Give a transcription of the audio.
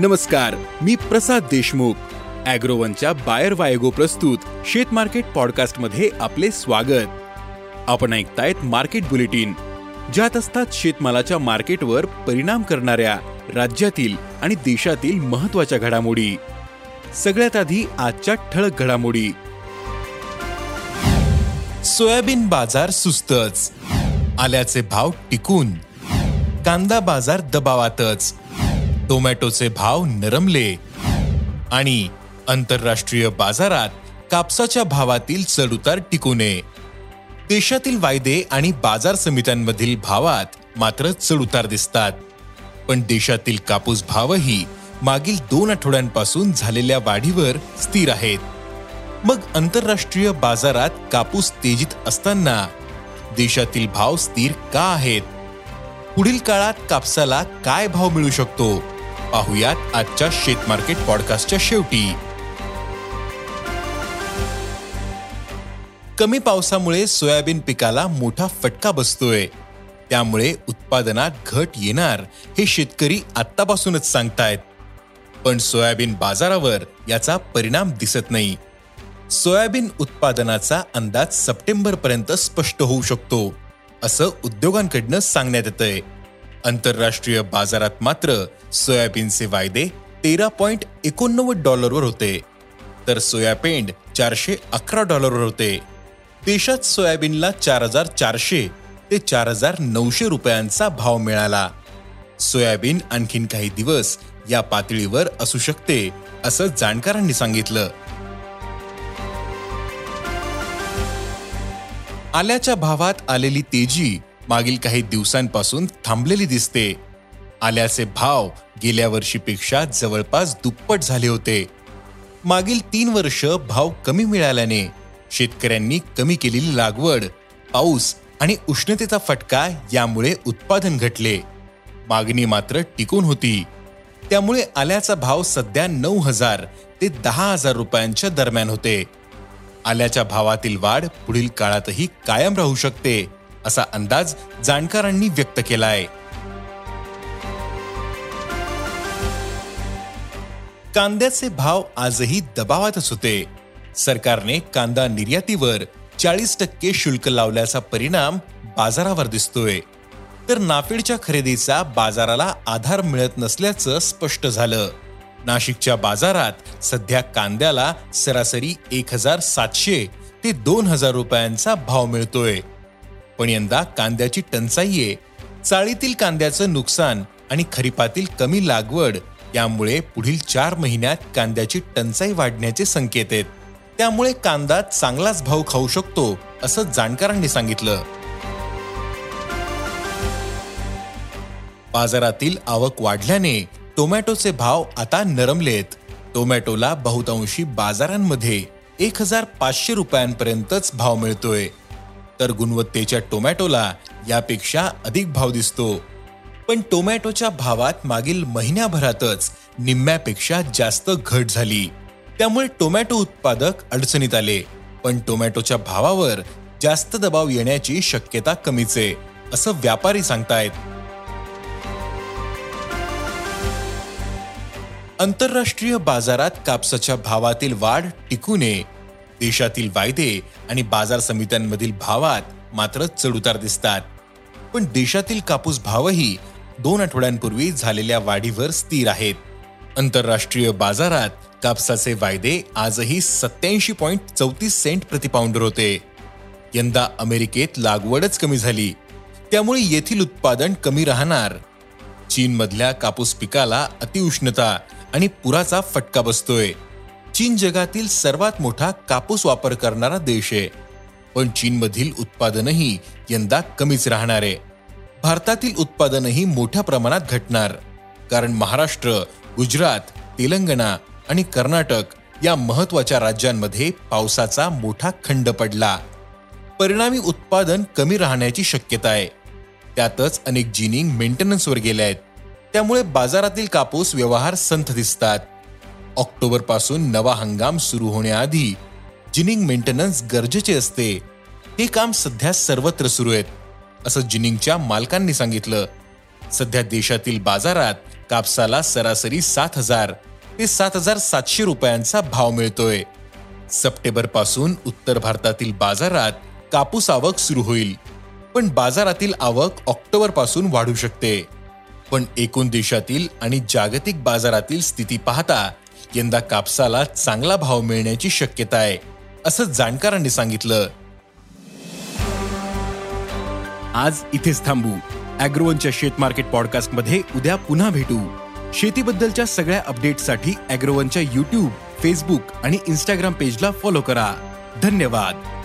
नमस्कार मी प्रसाद देशमुख. अॅग्रोवनच्या बायर वायगो प्रस्तुत शेत मार्केट पॉडकास्टमध्ये आपले स्वागत. आपण ऐकतायत मार्केट बुलेटिन ज्यात असतात शेतमालाच्या मार्केटवर परिणाम करणाऱ्या राज्यातील आणि देशातील महत्त्वाच्या घडामोडी. सगळ्यात आधी आजच्या ठळक घडामोडी. सोयाबीन बाजार सुस्तच. आल्याचे भाव टिकून. कांदा बाजार दबावातच. टोमॅटोचे भाव नरमले आणि आंतरराष्ट्रीय बाजारात कापसाच्या भावातील चढउतार टिकू नये. देशातील वायदे आणि बाजार समित्यांमधील भावात मात्र चढउतार दिसतात. पण देशातील कापूस भावही मागील दोन आठवड्यांपासून झालेल्या वाढीवर स्थिर आहेत. मग आंतरराष्ट्रीय बाजारात कापूस तेजीत असताना देशातील भाव स्थिर का आहेत? पुढील काळात कापसाला काय भाव मिळू शकतो? पाहुयात आजच्या शेतमार्केट पॉडकास्टच्या शेवटी. कमी पावसामुळे सोयाबीन पिकाला मोठा फटका बसतोय. त्यामुळे उत्पादनात घट येणार हे शेतकरी आतापासूनच सांगतायत. पण सोयाबीन बाजारावर याचा परिणाम दिसत नाही. सोयाबीन उत्पादनाचा अंदाज सप्टेंबर पर्यंत स्पष्ट होऊ शकतो असं उद्योगांकडनं सांगण्यात येतंय. आंतरराष्ट्रीय बाजारात मात्र सोयाबीनचे वायदे तेरा पॉइंट एकोणनव्वद डॉलरवर होते. तर सोयापेंड चारशे अकरा डॉलरवर होते. देशात सोयाबीनला चार हजार चारशे ते चार हजार नऊशे रुपयांचा भाव मिळाला. सोयाबीन आणखीन काही दिवस या पातळीवर असू शकते असं जाणकारांनी सांगितलं. आल्याच्या भावात आलेली तेजी मागील काही दिवसांपासून थांबलेली दिसते. आल्याचे भाव गेल्या वर्षीपेक्षा जवळपास दुप्पट झाले होते. मागील तीन वर्ष भाव कमी मिळाल्याने शेतकऱ्यांनी कमी केलेली लागवड पाऊस आणि उष्णतेचा फटका यामुळे उत्पादन घटले. मागणी मात्र टिकून होती. त्यामुळे आल्याचा भाव सध्या नऊ हजार ते दहा हजार रुपयांच्या दरम्यान होते. आल्याच्या भावातील वाढ पुढील काळातही कायम राहू शकते. असा अंदाज जाणकारांनी व्यक्त केला आहे कांद्याचे भाव आजही दबावातच होते. सरकारने कांदा निर्यातीवर चाळीस टक्के शुल्क लावल्याचा परिणाम बाजारावर दिसतोय. तर नाफेडच्या खरेदीचा बाजाराला आधार मिळत नसल्याचं स्पष्ट झालं. नाशिकच्या बाजारात सध्या कांद्याला सरासरी एक हजार सातशे ते दोन हजार रुपयांचा भाव मिळतोय. पण यंदा कांद्याची टंचाई आहे. चाळीतील कांद्याचं नुकसान आणि खरीपातील कमी लागवड यामुळे पुढील चार महिन्यात कांद्याची टंचाई वाढण्याचे संकेत आहेत. त्यामुळे कांदा चांगलाच भाव खाऊ शकतो असं जाणकारांनी सांगितलं. बाजारातील आवक वाढल्याने टोमॅटोचे भाव आता नरमलेत. टोमॅटोला बहुतांशी बाजारांमध्ये एक हजार पाचशे रुपयांपर्यंतच भाव मिळतोय. तर गुणवत्तेच्या टोमॅटोला यापेक्षा अधिक भाव दिसतो. पण टोमॅटोच्या भावात मागील महिन्याभरातच निम्म्यापेक्षा जास्त घट झाली. त्यामुळे टोमॅटो उत्पादक अडचणीत आले. पण टोमॅटोच्या भावावर जास्त दबाव येण्याची शक्यता कमीच आहे असं व्यापारी सांगतायत. आंतरराष्ट्रीय बाजारात कापसाच्या भावातील वाढ टिकू नये देशातील वायदे आणि बाजार समित्यांमधील भावात मात्र चढउतार दिसतात. पण देशातील कापूस भावही दोन आठवड्यांपूर्वी झालेल्या वाढीवर स्थिर आहेत. आंतरराष्ट्रीय बाजारात कापसाचे वायदे आजही सत्याऐंशी पॉईंट चौतीस सेंट प्रतिपाऊंडर होते. यंदा अमेरिकेत लागवडच कमी झाली. त्यामुळे येथील उत्पादन कमी राहणार. चीनमधल्या कापूस पिकाला अतिउष्णता आणि पुराचा फटका बसतोय. चीन जगातील सर्वात मोठा कापूस वापर करणारा देश आहे. पण चीनमधील उत्पादनही यंदा कमीच राहणार आहे. भारतातील उत्पादनही मोठ्या प्रमाणात घटणार. कारण महाराष्ट्र गुजरात तेलंगणा आणि कर्नाटक या महत्त्वाच्या राज्यांमध्ये पावसाचा मोठा खंड पडला. परिणामी उत्पादन कमी राहण्याची शक्यता आहे. त्यातच अनेक जिनिंग मेंटेनन्सवर गेले आहेत. त्यामुळे बाजारातील कापूस व्यवहार संथ दिसतात. ऑक्टोबरपासून नवा हंगाम सुरू होण्याआधी जिनिंग मेंटेनन्स गरजेचे असते. हे काम सध्या सर्वत्र सुरू आहेत असं जिनिंगच्या मालकांनी सांगितलं. सध्या देशातील बाजारात कापसाला सरासरी सात हजार ते सात हजार सातशे रुपयांचा भाव मिळतोय. सप्टेंबरपासून उत्तर भारतातील बाजारात कापूस आवक सुरू होईल पण बाजारातील आवक ऑक्टोबरपासून वाढू शकते. पण एकूण देशातील आणि जागतिक बाजारातील स्थिती पाहता यंदा कापसाला चांगला भाव मिळण्याची शक्यता आहे असं जाणकारांनी सांगितलं. आज इथेच थांबू. अॅग्रोवनच्या शेत मार्केट पॉडकास्टमध्ये उद्या पुन्हा भेटू. शेतीबद्दलच्या सगळ्या अपडेटसाठी अॅग्रोवनच्या युट्यूब फेसबुक आणि इन्स्टाग्राम पेजला फॉलो करा. धन्यवाद.